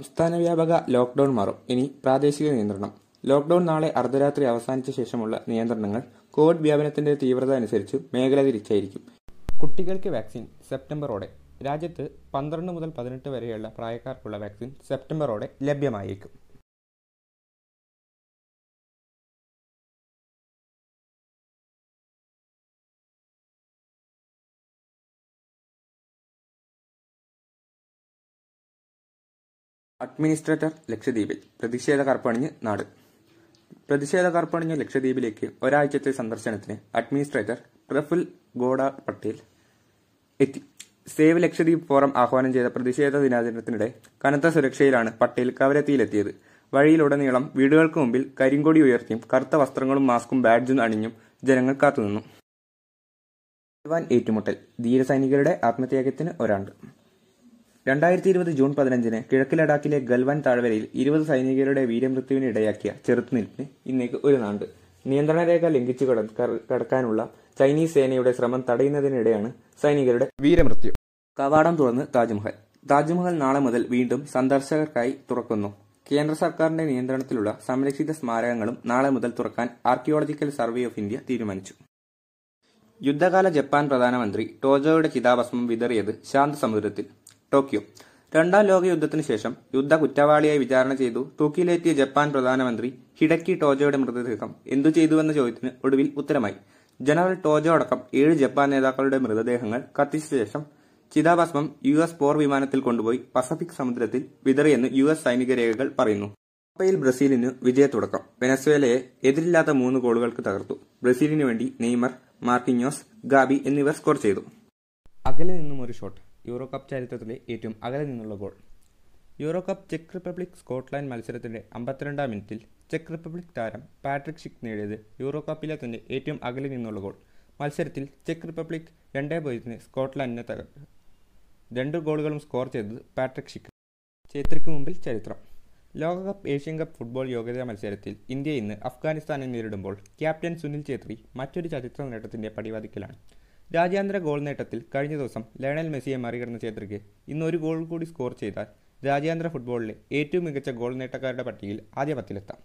സംസ്ഥാന വ്യാപക ലോക്ഡൌൺ മാറും. ഇനി പ്രാദേശിക നിയന്ത്രണം. ലോക്ഡൌൺ നാളെ അർദ്ധരാത്രി അവസാനിച്ച ശേഷമുള്ള നിയന്ത്രണങ്ങൾ കോവിഡ് വ്യാപനത്തിന്റെ തീവ്രത അനുസരിച്ച് മേഖല തിരിച്ചായിരിക്കും. കുട്ടികൾക്ക് വാക്സിൻ സെപ്റ്റംബറോടെ. രാജ്യത്ത് പന്ത്രണ്ട് മുതൽ പതിനെട്ട് വരെയുള്ള പ്രായക്കാർക്കുള്ള വാക്സിൻ സെപ്റ്റംബറോടെ ലഭ്യമായേക്കും. അഡ്മിനിസ്ട്രേറ്റർ ലക്ഷദ്വീപിൽ പ്രതിഷേധ കർപ്പണിഞ്ഞ് നാട്. പ്രതിഷേധ കർപ്പണിഞ്ഞ ലക്ഷദ്വീപിലേക്ക് ഒരാഴ്ചത്തെ സന്ദർശനത്തിന് അഡ്മിനിസ്ട്രേറ്റർ പ്രഫുൽ ഗോഡ പട്ടേൽ എത്തി. സേവ് ലക്ഷദ്വീപ് ഫോറം ആഹ്വാനം ചെയ്ത പ്രതിഷേധ ദിനാചരണത്തിനിടെ കനത്ത സുരക്ഷയിലാണ് പട്ടേൽ കവരത്തിയിലെത്തിയത് വഴിയിലുടനീളം വീടുകൾക്ക് മുമ്പിൽ കരിങ്കൊടി ഉയർത്തിയും കറുത്ത വസ്ത്രങ്ങളും മാസ്കും ബാഡ്ജും അണിഞ്ഞും ജനങ്ങൾ കാത്തുനിന്നു. ഏറ്റുമുട്ടൽ ധീരസൈനികരുടെ ആത്മത്യാഗത്തിന് ഒരാണ്ട്. രണ്ടായിരത്തി ഇരുപത് ജൂൺ പതിനഞ്ചിന് കിഴക്ക് ലഡാക്കിലെ ഗൽവാൻ താഴ്വരയിൽ ഇരുപത് സൈനികരുടെ വീരമൃത്യുവിന് ഇടയാക്കിയ ചെറുത്തുനിൽപ്പിന് ഇന്നേക്ക് ഒരു നാണ്ട്. നിയന്ത്രണ രേഖ ലംഘിച്ചു കടക്കാനുള്ള ചൈനീസ് സേനയുടെ ശ്രമം തടയുന്നതിനിടെയാണ് സൈനികരുടെ വീരമൃത്യു. കവാടം തുറന്ന് താജ്മഹൽ. താജ്മഹൽ നാളെ മുതൽ വീണ്ടും സന്ദർശകർക്കായി തുറക്കുന്നു. കേന്ദ്ര സർക്കാരിന്റെ നിയന്ത്രണത്തിലുള്ള സംരക്ഷിത സ്മാരകങ്ങളും നാളെ മുതൽ തുറക്കാൻ ആർക്കിയോളജിക്കൽ സർവേ ഓഫ് ഇന്ത്യ തീരുമാനിച്ചു. യുദ്ധകാല ജപ്പാൻ പ്രധാനമന്ത്രി ടോജോയുടെ ചിതാഭസ്മം വിതറിയത് ശാന്തസമുദ്രത്തിൽ ടോക്കിയോ. രണ്ടാം ലോക യുദ്ധത്തിനു ശേഷം യുദ്ധ കുറ്റവാളിയായി വിചാരണ ചെയ്തു തൂക്കിലേറ്റിയ ജപ്പാൻ പ്രധാനമന്ത്രി ഹിഡക്കി ടോജോയുടെ മൃതദേഹം എന്തു ചെയ്തുവെന്ന ചോദ്യത്തിന് ഒടുവിൽ ഉത്തരമായി. ജനറൽ ടോജോ അടക്കം ഏഴ് ജപ്പാൻ നേതാക്കളുടെ മൃതദേഹങ്ങൾ കത്തിച്ച ശേഷം ചിതാഭസ്മം യു എസ് പോർ വിമാനത്തിൽ കൊണ്ടുപോയി പസഫിക് സമുദ്രത്തിൽ വിതറിയെന്ന് യു എസ് സൈനിക രേഖകൾ പറയുന്നു. കപ്പയിൽ ബ്രസീലിന് വിജയത്തുടക്കം. വെനസ്വേലയെ എതിരില്ലാത്ത മൂന്ന് ഗോളുകൾക്ക് തകർത്തു. ബ്രസീലിനു വേണ്ടി നെയ്മർ മാർക്കിഞ്ഞോസ് ഗാബി എന്നിവർ സ്കോർ ചെയ്തു. അകലെ നിന്നും ഒരു ഷോട്ട്. യൂറോ കപ്പ് ചരിത്രത്തിലെ ഏറ്റവും അകലെ നിന്നുള്ള ഗോൾ. യൂറോ കപ്പ് ചെക്ക് റിപ്പബ്ലിക് സ്കോട്ട്ലാൻഡ് മത്സരത്തിന്റെ അമ്പത്തിരണ്ടാം മിനിറ്റിൽ ചെക്ക് റിപ്പബ്ലിക് താരം പാട്രിക് ഷിക് നേടിയത് യൂറോ കപ്പിലെ തന്നെ ഏറ്റവും അകലെ നിന്നുള്ള ഗോൾ. മത്സരത്തിൽ ചെക്ക് റിപ്പബ്ലിക് രണ്ടേ പൂജ്യത്തിന് സ്കോട്ട്ലാൻഡിനെ തകർത്തു രണ്ട് ഗോളുകളും സ്കോർ ചെയ്തത് പാട്രിക് ഷിക്. ചേത്രിക്ക് മുമ്പിൽ ചരിത്രം. ലോകകപ്പ് ഏഷ്യൻ കപ്പ് ഫുട്ബോൾ യോഗ്യതാ മത്സരത്തിൽ ഇന്ത്യ ഇന്ന് അഫ്ഗാനിസ്ഥാനെ നേരിടുമ്പോൾ ക്യാപ്റ്റൻ സുനിൽ ഛേത്രി മറ്റൊരു ചരിത്ര നേട്ടത്തിന്റെ പടിവാതിക്കലാണ്. രാജ്യാന്തര ഗോൾ നേട്ടത്തിൽ കഴിഞ്ഞ ദിവസം ലയണൽ മെസ്സിയെ മറികടന്ന ഛേത്രിക്ക് ഇന്ന് ഒരു ഗോൾ കൂടി സ്കോർ ചെയ്താൽ രാജ്യാന്തര ഫുട്ബോളിലെ ഏറ്റവും മികച്ച ഗോൾ നേട്ടക്കാരുടെ പട്ടികയിൽ ആദ്യ പത്തിലെത്താം.